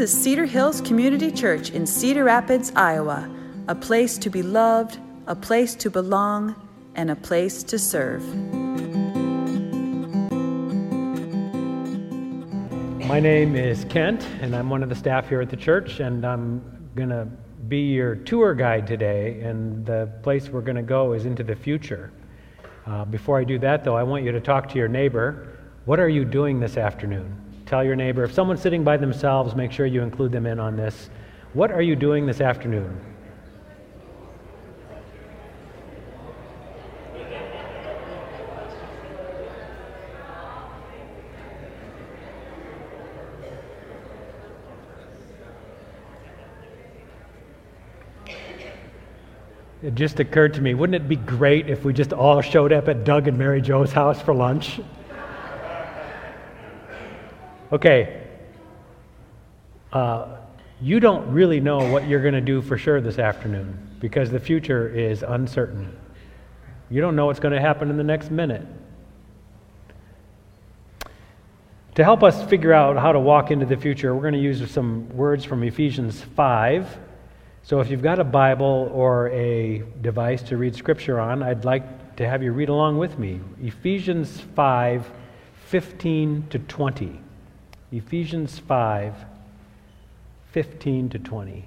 This is Cedar Hills Community Church in Cedar Rapids, Iowa, a place to be loved, a place to belong, and a place to serve. My name is Kent, and I'm one of the staff here at the church, and I'm going to be your tour guide today. And the place we're going to go is into the future. Uh, before I do that, though, I want you to talk to your neighbor. What are you doing this afternoon? Tell your neighbor. If someone's sitting by themselves, make sure you include them in on this. What are you doing this afternoon? It just occurred to me, wouldn't it be great if we just all showed up at Doug and Mary Jo's house for lunch? Okay. Uh, you don't really know what you're going to do for sure this afternoon because the future is uncertain. You don't know what's going to happen in the next minute. To help us figure out how to walk into the future, we're going to use some words from Ephesians 5. So if you've got a Bible or a device to read scripture on, I'd like to have you read along with me. Ephesians 5 15 to 20. Ephesians 5 15 to 20.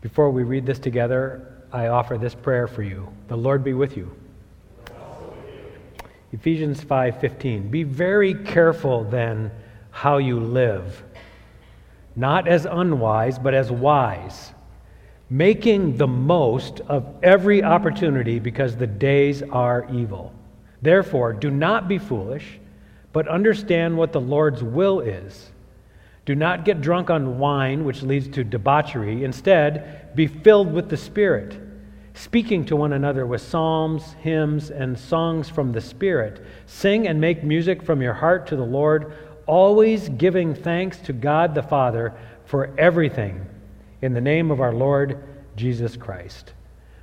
Before we read this together, I offer this prayer for you. The Lord be with you. Ephesians 5:15 Be very careful then how you live not as unwise, but as wise, making the most of every opportunity because the days are evil. Therefore, do not be foolish, but understand what the Lord's will is. Do not get drunk on wine, which leads to debauchery. Instead, be filled with the Spirit, speaking to one another with psalms, hymns, and songs from the Spirit. Sing and make music from your heart to the Lord always giving thanks to God the Father for everything in the name of our Lord Jesus Christ.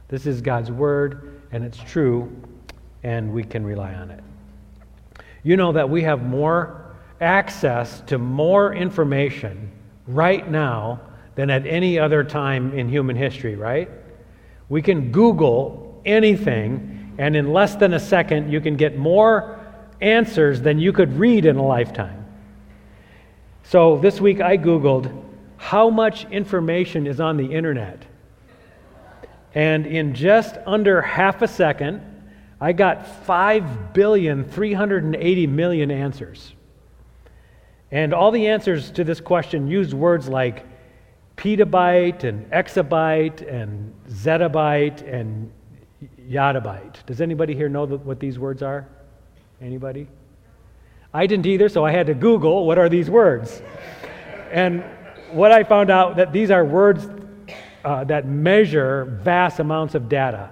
This is God's word, and it's true, and we can rely on it. You know that we have more access to more information right now than at any other time in human history, right? We can Google anything, and in less than a second, you can get more answers than you could read in a lifetime. So this week I Googled how much information is on the internet. And in just under half a second, I got 5 billion 380 million answers. And all the answers to this question use words like petabyte and exabyte and zettabyte and yottabyte. Does anybody here know what these words are? Anybody? I didn't either, so I had to Google what are these words. And what I found out that these are words uh, that measure vast amounts of data.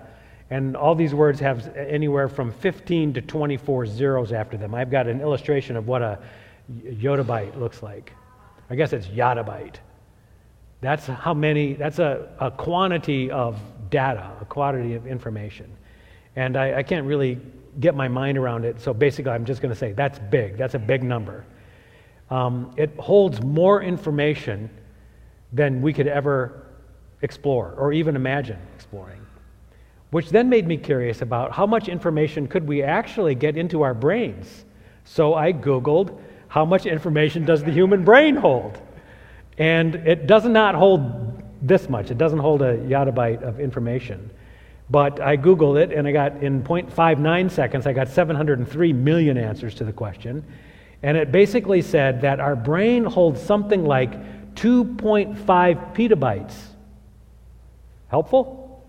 And all these words have anywhere from 15 to 24 zeros after them. I've got an illustration of what a yottabyte looks like. I guess it's yottabyte. That's how many, that's a, a quantity of data, a quantity of information. And I, I can't really get my mind around it. So basically, I'm just going to say that's big. That's a big number. Um, it holds more information than we could ever explore or even imagine exploring. Which then made me curious about how much information could we actually get into our brains. So I Googled how much information does the human brain hold? And it does not hold this much. It doesn't hold a yottabyte of information. But I Googled it and I got, in 0.59 seconds, I got 703 million answers to the question. And it basically said that our brain holds something like 2.5 petabytes. Helpful?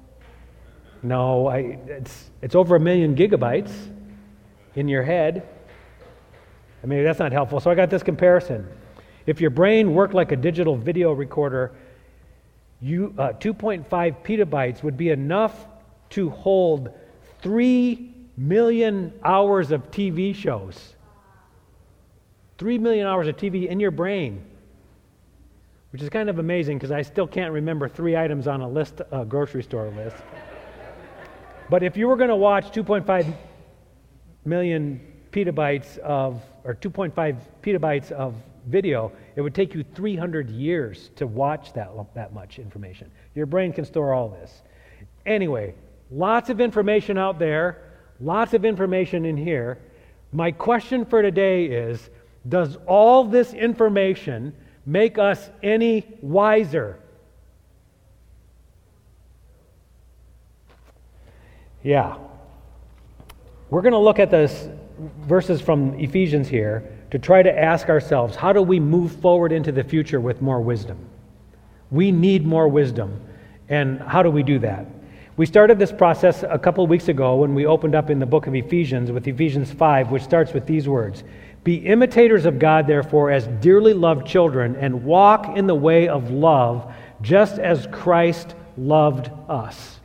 No, I, it's, it's over a million gigabytes in your head. I mean, that's not helpful. So I got this comparison. If your brain worked like a digital video recorder, you, uh, 2.5 petabytes would be enough to hold 3 million hours of TV shows. 3 million hours of TV in your brain. which is kind of amazing because I still can't remember three items on a list, a grocery store list. but if you were going to watch 2.5 million petabytes of, or 2.5 petabytes of video, it would take you 300 years to watch that, that much information. Your brain can store all this. Anyway, lots of information out there, lots of information in here. My question for today is Does all this information make us any wiser? Yeah. We're going to look at this verses from Ephesians here to try to ask ourselves how do we move forward into the future with more wisdom? We need more wisdom. And how do we do that? We started this process a couple weeks ago when we opened up in the book of Ephesians with Ephesians 5, which starts with these words Be imitators of God, therefore, as dearly loved children, and walk in the way of love, just as Christ loved us.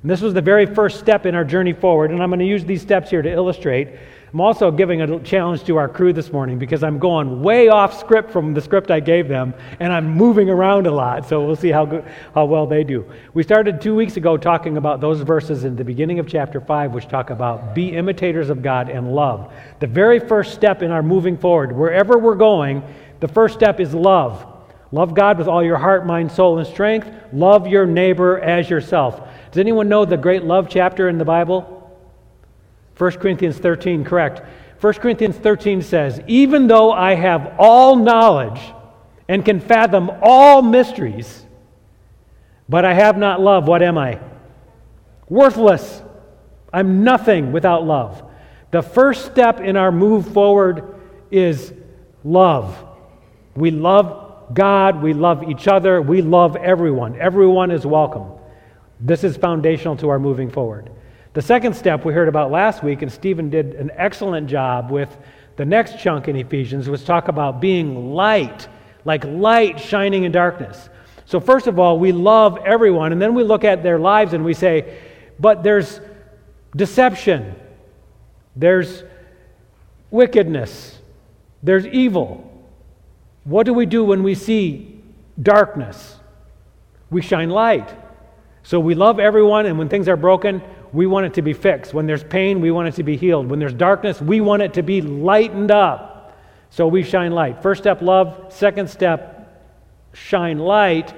And this was the very first step in our journey forward, and I'm going to use these steps here to illustrate I'm also giving a challenge to our crew this morning because I'm going way off script from the script I gave them, and I'm moving around a lot. So we'll see how, good, how well they do. We started two weeks ago talking about those verses in the beginning of chapter 5, which talk about be imitators of God and love. The very first step in our moving forward, wherever we're going, the first step is love. Love God with all your heart, mind, soul, and strength. Love your neighbor as yourself. Does anyone know the great love chapter in the Bible? 1 Corinthians 13, correct. 1 Corinthians 13 says, Even though I have all knowledge and can fathom all mysteries, but I have not love, what am I? Worthless. I'm nothing without love. The first step in our move forward is love. We love God, we love each other, we love everyone. Everyone is welcome. This is foundational to our moving forward. The second step we heard about last week, and Stephen did an excellent job with the next chunk in Ephesians, was talk about being light, like light shining in darkness. So, first of all, we love everyone, and then we look at their lives and we say, but there's deception, there's wickedness, there's evil. What do we do when we see darkness? We shine light. So we love everyone, and when things are broken, we want it to be fixed. When there's pain, we want it to be healed. When there's darkness, we want it to be lightened up. So we shine light. First step, love. Second step, shine light.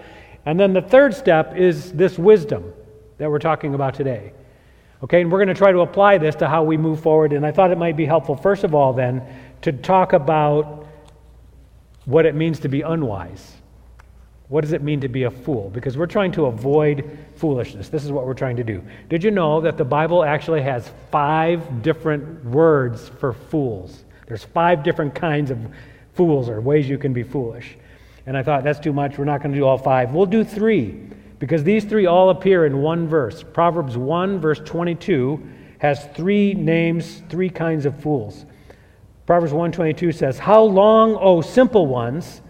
And then the third step is this wisdom that we're talking about today. Okay, and we're going to try to apply this to how we move forward. And I thought it might be helpful, first of all, then, to talk about what it means to be unwise. What does it mean to be a fool? Because we're trying to avoid foolishness. This is what we're trying to do. Did you know that the Bible actually has five different words for fools? There's five different kinds of fools or ways you can be foolish. And I thought, that's too much. We're not going to do all five. We'll do three because these three all appear in one verse. Proverbs 1, verse 22, has three names, three kinds of fools. Proverbs 122 says, How long, O simple ones,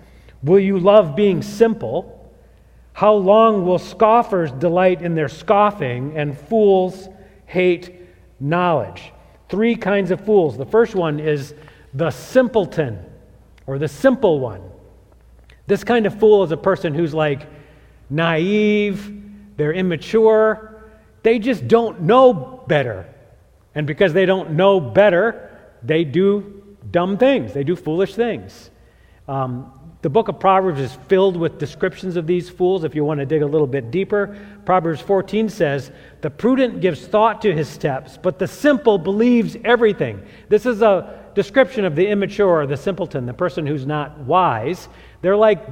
Will you love being simple? How long will scoffers delight in their scoffing and fools hate knowledge? Three kinds of fools. The first one is the simpleton or the simple one. This kind of fool is a person who's like naive, they're immature, they just don't know better. And because they don't know better, they do dumb things, they do foolish things. Um, the book of Proverbs is filled with descriptions of these fools if you want to dig a little bit deeper. Proverbs 14 says, The prudent gives thought to his steps, but the simple believes everything. This is a description of the immature, the simpleton, the person who's not wise. They're like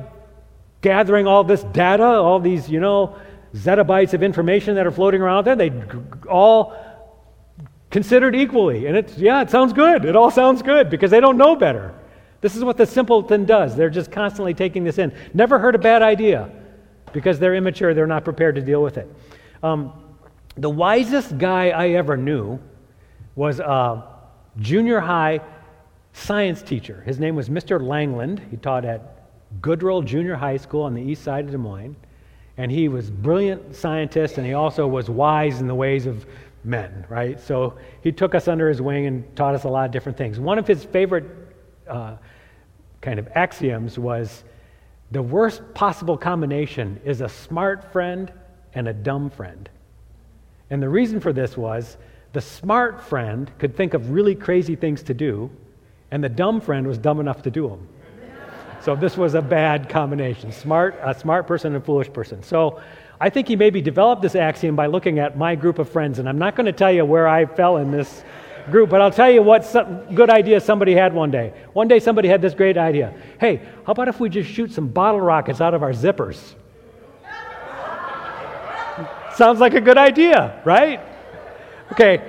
gathering all this data, all these, you know, zettabytes of information that are floating around there. They all considered equally. And it's, yeah, it sounds good. It all sounds good because they don't know better. This is what the simpleton does. They're just constantly taking this in. Never heard a bad idea because they're immature, they're not prepared to deal with it. Um, the wisest guy I ever knew was a junior high science teacher. His name was Mr. Langland. He taught at Goodrell Junior High School on the east side of Des Moines. And he was brilliant scientist, and he also was wise in the ways of men, right? So he took us under his wing and taught us a lot of different things. One of his favorite uh, kind of axioms was the worst possible combination is a smart friend and a dumb friend. And the reason for this was the smart friend could think of really crazy things to do, and the dumb friend was dumb enough to do them. So this was a bad combination smart, a smart person and a foolish person. So I think he maybe developed this axiom by looking at my group of friends, and I'm not going to tell you where I fell in this group, but I'll tell you what some good idea somebody had one day. One day somebody had this great idea. Hey, how about if we just shoot some bottle rockets out of our zippers? Sounds like a good idea, right? Okay,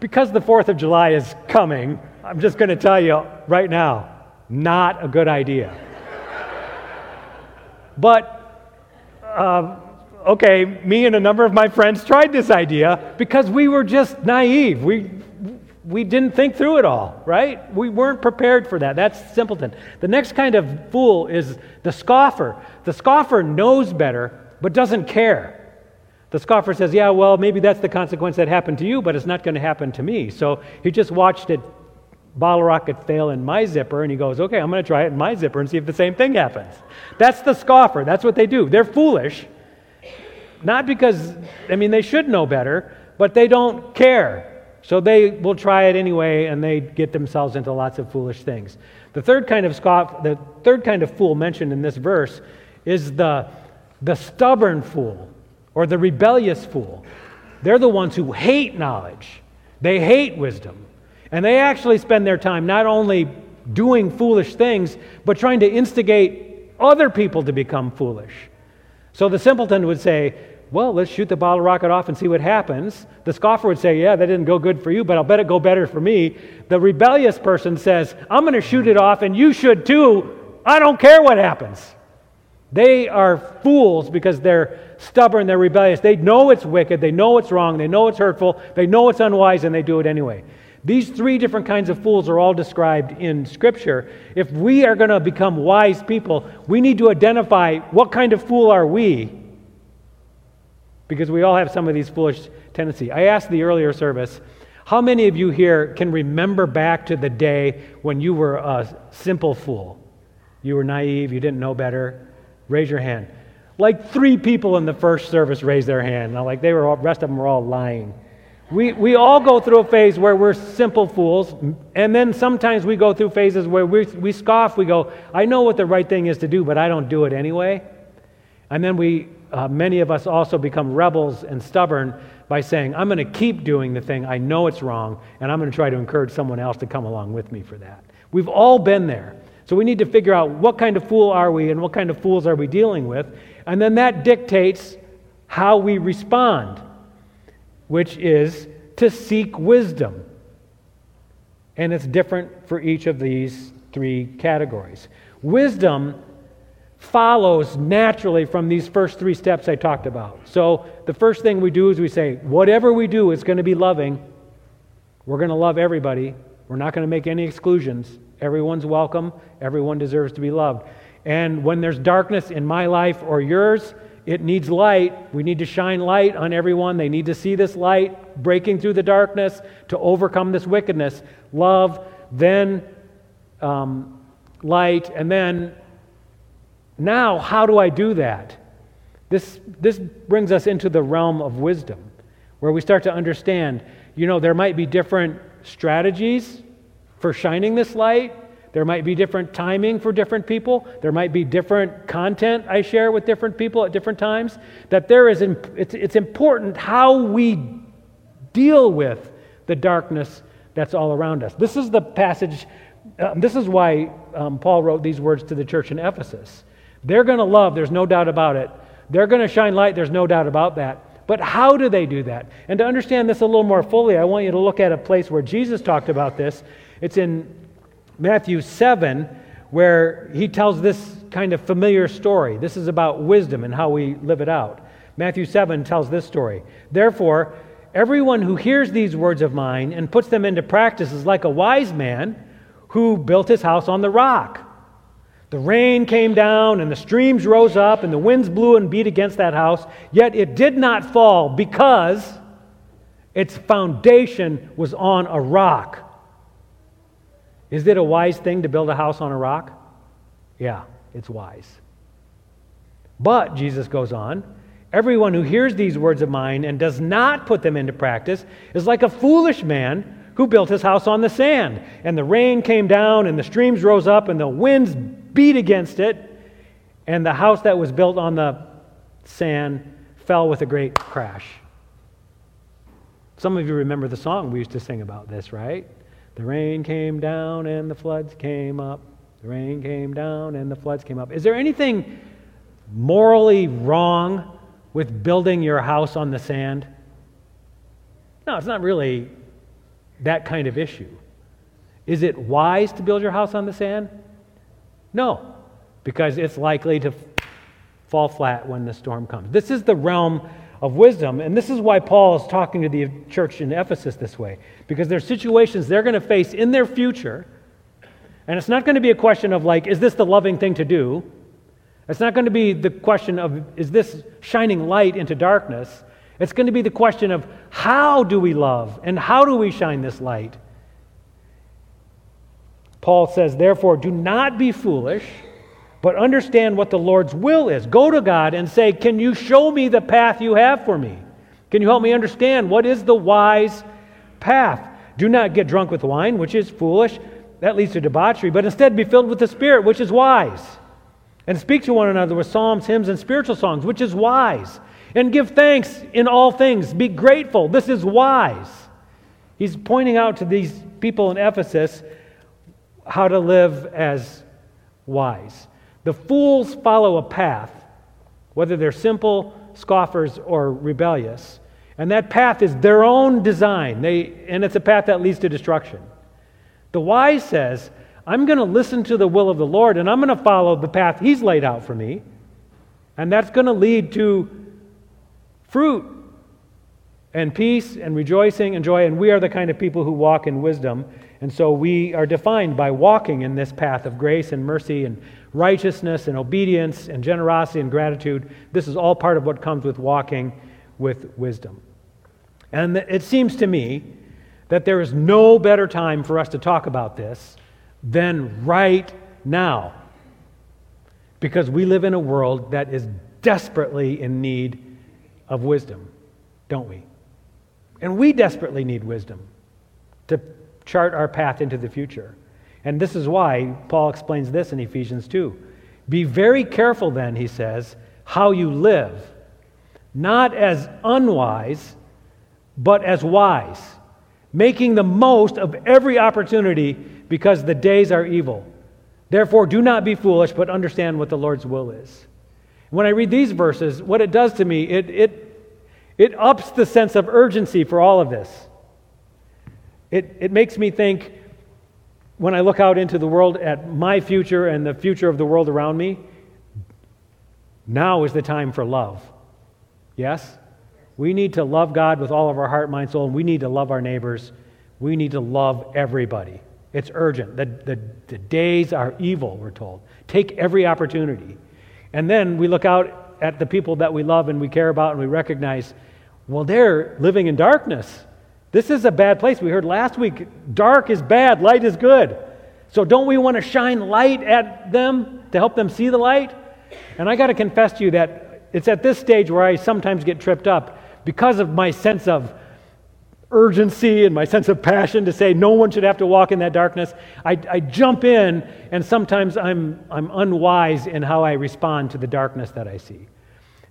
because the 4th of July is coming, I'm just going to tell you right now not a good idea. but, uh, okay, me and a number of my friends tried this idea because we were just naive. We, we didn't think through it all, right? We weren't prepared for that. That's simpleton. The next kind of fool is the scoffer. The scoffer knows better, but doesn't care. The scoffer says, Yeah, well, maybe that's the consequence that happened to you, but it's not going to happen to me. So he just watched it bottle rocket fail in my zipper, and he goes, Okay, I'm going to try it in my zipper and see if the same thing happens. That's the scoffer. That's what they do. They're foolish. Not because, I mean, they should know better, but they don't care. So they will try it anyway, and they get themselves into lots of foolish things. The third kind of scoff, the third kind of fool mentioned in this verse is the, the stubborn fool or the rebellious fool. They're the ones who hate knowledge, they hate wisdom. And they actually spend their time not only doing foolish things, but trying to instigate other people to become foolish. So the simpleton would say, Well, let's shoot the bottle rocket off and see what happens. The scoffer would say, Yeah, that didn't go good for you, but I'll bet it go better for me. The rebellious person says, I'm going to shoot it off, and you should too. I don't care what happens. They are fools because they're stubborn, they're rebellious. They know it's wicked, they know it's wrong, they know it's hurtful, they know it's unwise, and they do it anyway. These three different kinds of fools are all described in Scripture. If we are going to become wise people, we need to identify what kind of fool are we, because we all have some of these foolish tendencies. I asked the earlier service, how many of you here can remember back to the day when you were a simple fool? You were naive, you didn't know better. Raise your hand. Like three people in the first service raised their hand. Now, like they were, all, rest of them were all lying. We, we all go through a phase where we're simple fools, and then sometimes we go through phases where we, we scoff. We go, I know what the right thing is to do, but I don't do it anyway. And then we, uh, many of us also become rebels and stubborn by saying, I'm going to keep doing the thing. I know it's wrong, and I'm going to try to encourage someone else to come along with me for that. We've all been there. So we need to figure out what kind of fool are we and what kind of fools are we dealing with. And then that dictates how we respond which is to seek wisdom. And it's different for each of these three categories. Wisdom follows naturally from these first three steps I talked about. So the first thing we do is we say, whatever we do is going to be loving. We're going to love everybody. We're not going to make any exclusions. Everyone's welcome. Everyone deserves to be loved. And when there's darkness in my life or yours, it needs light. We need to shine light on everyone. They need to see this light breaking through the darkness to overcome this wickedness. Love, then um, light, and then now, how do I do that? This, this brings us into the realm of wisdom, where we start to understand, you know, there might be different strategies for shining this light, there might be different timing for different people. There might be different content I share with different people at different times. That there is, it's, it's important how we deal with the darkness that's all around us. This is the passage, um, this is why um, Paul wrote these words to the church in Ephesus. They're going to love, there's no doubt about it. They're going to shine light, there's no doubt about that. But how do they do that? And to understand this a little more fully, I want you to look at a place where Jesus talked about this. It's in Matthew 7, where he tells this kind of familiar story. This is about wisdom and how we live it out. Matthew 7 tells this story. Therefore, everyone who hears these words of mine and puts them into practice is like a wise man who built his house on the rock. The rain came down, and the streams rose up, and the winds blew and beat against that house, yet it did not fall because its foundation was on a rock. Is it a wise thing to build a house on a rock? Yeah. it's wise. But, Jesus goes on, everyone who hears these words of mine and does not put them into practice is like a foolish man who built his house on the sand. And the rain came down, and the streams rose up, and the winds beat against it, and the house that was built on the sand fell with a great crash. Some of you remember the song we used to sing about this, right? The rain came down and the floods came up. The rain came down and the floods came up. Is there anything morally wrong with building your house on the sand? No, it's not really that kind of issue. Is it wise to build your house on the sand? No, because it's likely to fall flat when the storm comes. This is the realm of wisdom, and this is why Paul is talking to the church in Ephesus this way, because there's situations they're going to face in their future, and it's not going to be a question of, like, is this the loving thing to do? It's not going to be the question of, is this shining light into darkness? It's going to be the question of how do we love and how do we shine this light? Paul says, therefore, do not be foolish, but understand what the Lord's will is. Go to God and say, Can you show me the path you have for me? Can you help me understand what is the wise path? Do not get drunk with wine, which is foolish. That leads to debauchery, but instead be filled with the Spirit, which is wise. And speak to one another with psalms, hymns, and spiritual songs, which is wise and give thanks in all things. Be grateful. This is wise. He's pointing out to these people in Ephesus how to live as wise. The fools follow a path, whether they're simple, scoffers, or rebellious. And that path is their own design, they, and it's a path that leads to destruction. The wise says, I'm going to listen to the will of the Lord and I'm going to follow the path He's laid out for me. And that's going to lead to fruit and peace and rejoicing and joy. And we are the kind of people who walk in wisdom. And so we are defined by walking in this path of grace and mercy and righteousness and obedience and generosity and gratitude. This is all part of what comes with walking with wisdom. And it seems to me that there is no better time for us to talk about this than right now. Because we live in a world that is desperately in need of wisdom, don't we? And we desperately need wisdom to chart our path into the future. And this is why Paul explains this in Ephesians 2. Be very careful, then, he says, how you live, not as unwise, but as wise, making the most of every opportunity because the days are evil. Therefore, do not be foolish, but understand what the Lord's will is. When I read these verses, what it does to me, it, it, it ups the sense of urgency for all of this. It, it makes me think, when I look out into the world at my future and the future of the world around me, now is the time for love. Yes? We need to love God with all of our heart, mind, soul, and we need to love our neighbors. We need to love everybody. It's urgent. The, the, the days are evil, we're told. Take every opportunity. And then we look out at the people that we love and we care about and we recognize, well, they're living in darkness. This is a bad place. We heard last week dark is bad, light is good. So don't we want to shine light at them to help them see the light? And I got to confess to you that it's at this stage where I sometimes get tripped up because of my sense of urgency and my sense of passion to say no one should have to walk in that darkness, I, I, jump in and sometimes I'm, I'm unwise in how I respond to the darkness that I see.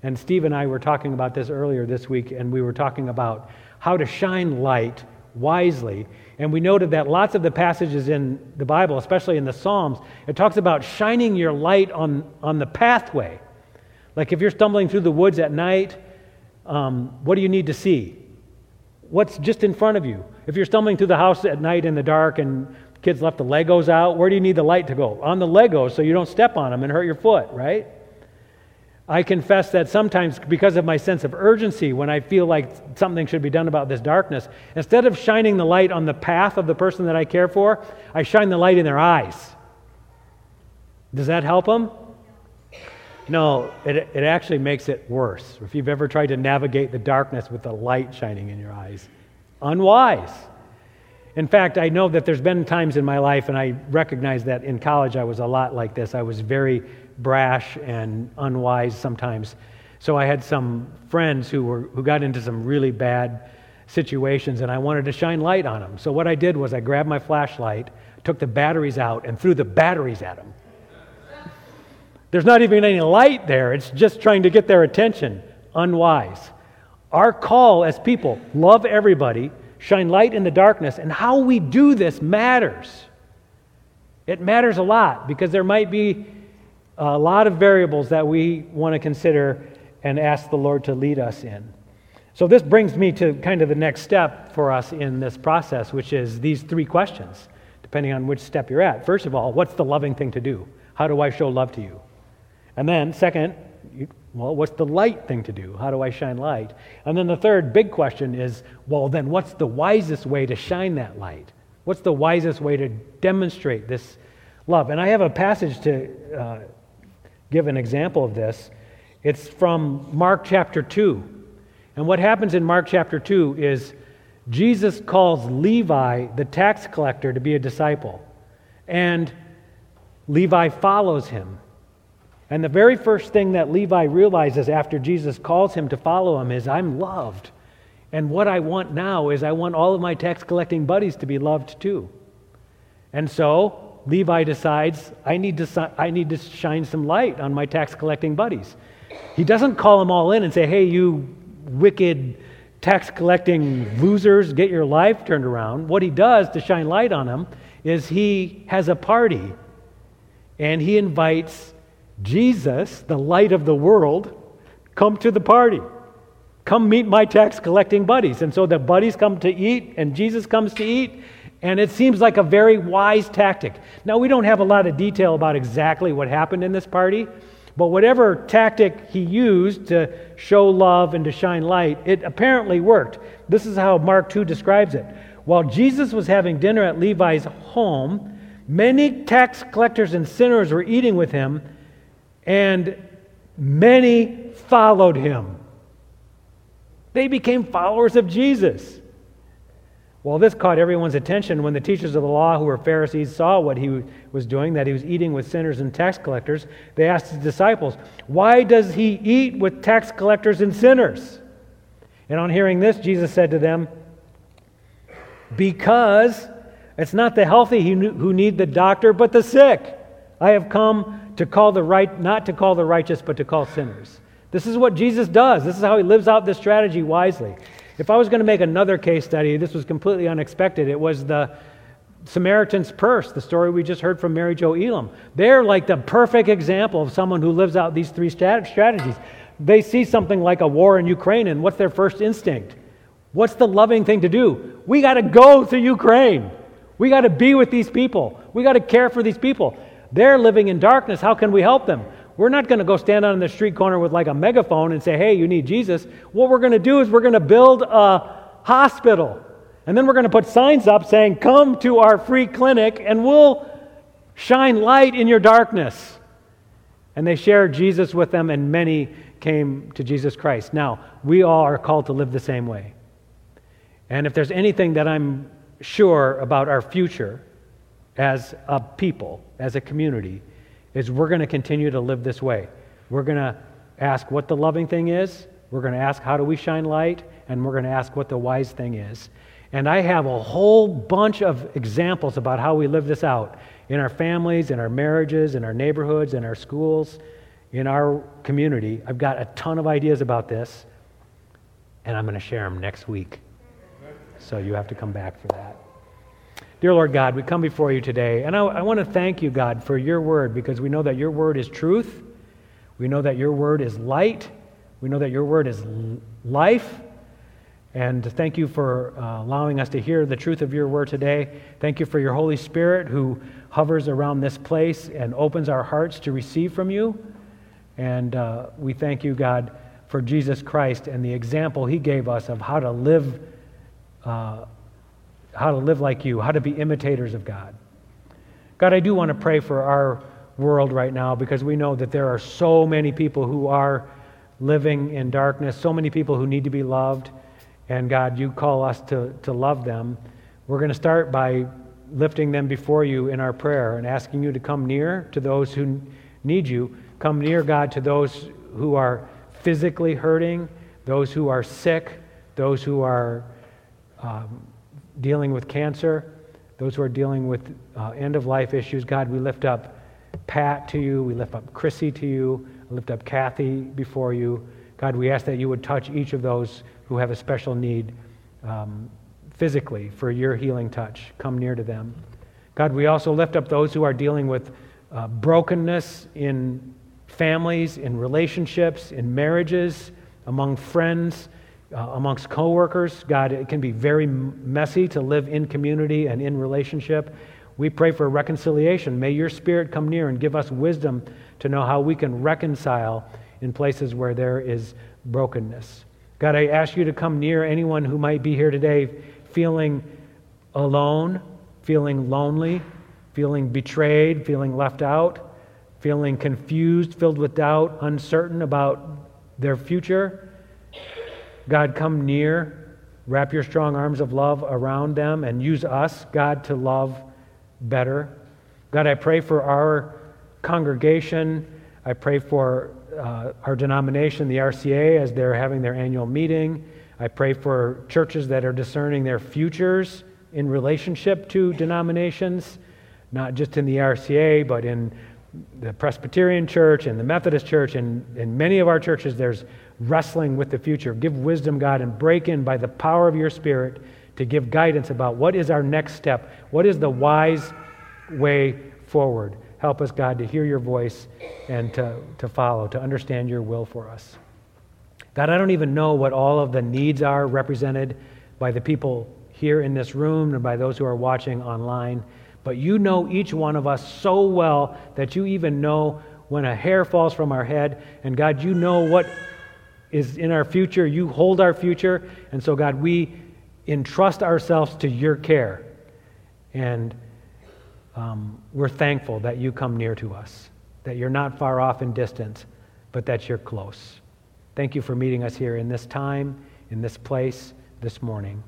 And Steve and I were talking about this earlier this week, and we were talking about how to shine light wisely. And we noted that lots of the passages in the Bible, especially in the Psalms, it talks about shining your light on, on the pathway. Like if you're stumbling through the woods at night, um, what do you need to see? What's just in front of you? If you're stumbling through the house at night in the dark and kids left the Legos out, where do you need the light to go? On the Legos so you don't step on them and hurt your foot, right? I confess that sometimes, because of my sense of urgency, when I feel like something should be done about this darkness, instead of shining the light on the path of the person that I care for, I shine the light in their eyes. Does that help them? No, it, it actually makes it worse. If you've ever tried to navigate the darkness with the light shining in your eyes, unwise. In fact, I know that there's been times in my life, and I recognize that in college I was a lot like this. I was very brash and unwise sometimes. So I had some friends who, were, who got into some really bad situations, and I wanted to shine light on them. So what I did was I grabbed my flashlight, took the batteries out, and threw the batteries at them. There's not even any light there, it's just trying to get their attention. Unwise. Our call as people love everybody, shine light in the darkness, and how we do this matters. It matters a lot because there might be a lot of variables that we want to consider and ask the Lord to lead us in. So, this brings me to kind of the next step for us in this process, which is these three questions, depending on which step you're at. First of all, what's the loving thing to do? How do I show love to you? And then, second, well, what's the light thing to do? How do I shine light? And then the third big question is well, then what's the wisest way to shine that light? What's the wisest way to demonstrate this love? And I have a passage to uh, give an example of this. It's from Mark chapter 2. And what happens in Mark chapter 2 is Jesus calls Levi, the tax collector, to be a disciple. And Levi follows him. And the very first thing that Levi realizes after Jesus calls him to follow him is, I'm loved. And what I want now is I want all of my tax collecting buddies to be loved too. And so Levi decides, I need to, I need to shine some light on my tax collecting buddies. He doesn't call them all in and say, hey, you wicked tax collecting losers get your life turned around. What he does to shine light on them is he has a party and he invites Jesus, the light of the world, come to the party. Come meet my tax collecting buddies. And so the buddies come to eat, and Jesus comes to eat, and it seems like a very wise tactic. Now, we don't have a lot of detail about exactly what happened in this party, but whatever tactic he used to show love and to shine light, it apparently worked. This is how Mark 2 describes it. While Jesus was having dinner at Levi's home, many tax collectors and sinners were eating with him and many followed him. They became followers of Jesus. Well, this caught everyone's attention when the teachers of the law, who were Pharisees, saw what he was doing, that he was eating with sinners and tax collectors. They asked his disciples, Why does he eat with tax collectors and sinners? And on hearing this, Jesus said to them, Because it's not the healthy who need the doctor, but the sick. I have come to call the right, not to call the righteous, but to call sinners. This is what Jesus does. This is how he lives out this strategy wisely. If I was going to make another case study, this was completely unexpected. It was the Samaritan's Purse, the story we just heard from Mary Jo Elam. They're like the perfect example of someone who lives out these three strategies. They see something like a war in Ukraine, and what's their first instinct? What's the loving thing to do? We got to go to Ukraine. We got to be with these people. We got to care for these people. They're living in darkness. How can we help them? We're not going to go stand on the street corner with like a megaphone and say, hey, you need Jesus. What we're going to do is we're going to build a hospital. And then we're going to put signs up saying, come to our free clinic and we'll shine light in your darkness. And they shared Jesus with them, and many came to Jesus Christ. Now, we all are called to live the same way. And if there's anything that I'm sure about our future, as a people, as a community, is we're going to continue to live this way. We're going to ask what the loving thing is, we're going to ask how do we shine light, and we're going to ask what the wise thing is. And I have a whole bunch of examples about how we live this out in our families, in our marriages, in our neighborhoods, in our schools, in our community. I've got a ton of ideas about this, and I'm going to share them next week. So you have to come back for that. Dear Lord God, we come before you today, and I, I want to thank you, God, for your word because we know that your word is truth. We know that your word is light. We know that your word is life. And thank you for uh, allowing us to hear the truth of your word today. Thank you for your Holy Spirit who hovers around this place and opens our hearts to receive from you. And uh, we thank you, God, for Jesus Christ and the example he gave us of how to live uh, how to live like you, how to be imitators of God. God, I do want to pray for our world right now because we know that there are so many people who are living in darkness, so many people who need to be loved. And God, you call us to, to love them. We're going to start by lifting them before you in our prayer and asking you to come near to those who need you. Come near, God, to those who are physically hurting, those who are sick, those who are um, dealing with cancer, those who are dealing with uh, end of life issues. God, we lift up Pat to you. We lift up Chrissy to you. We lift up Kathy before you. God, we ask that you would touch each of those who have a special need um, physically for your healing touch. Come near to them. God, we also lift up those who are dealing with uh, brokenness in families, in relationships, in marriages, among friends, uh, amongst coworkers. God, it can be very messy to live in community and in relationship. We pray for reconciliation. May your spirit come near and give us wisdom to know how we can reconcile in places where there is brokenness. God, I ask you to come near anyone who might be here today feeling alone, feeling lonely, feeling betrayed, feeling left out, feeling confused, filled with doubt, uncertain about their future. God, come near, wrap your strong arms of love around them, and use us, God, to love better. God, I pray for our congregation. I pray for uh, our denomination, the RCA, as they're having their annual meeting. I pray for churches that are discerning their futures in relationship to denominations, not just in the RCA, but in the Presbyterian Church and the Methodist Church, and in many of our churches, there's wrestling with the future. Give wisdom, God, and break in by the power of your Spirit to give guidance about what is our next step, what is the wise way forward. Help us, God, to hear your voice and to, to follow, to understand your will for us. God, I don't even know what all of the needs are represented by the people here in this room and by those who are watching online, but you know each one of us so well that you even know when a hair falls from our head. And God, you know what is in our future. You hold our future. And so, God, we entrust ourselves to your care. And um, we're thankful that you come near to us, that you're not far off in distance, but that you're close. Thank you for meeting us here in this time, in this place, this morning.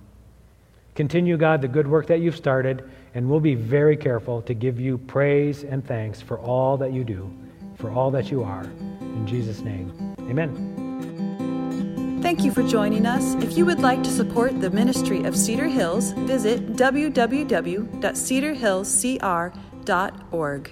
Continue, God, the good work that you've started, and we'll be very careful to give you praise and thanks for all that you do, for all that you are. In Jesus' name, amen. Thank you for joining us. If you would like to support the ministry of Cedar Hills, visit www.cedarhillscr.org.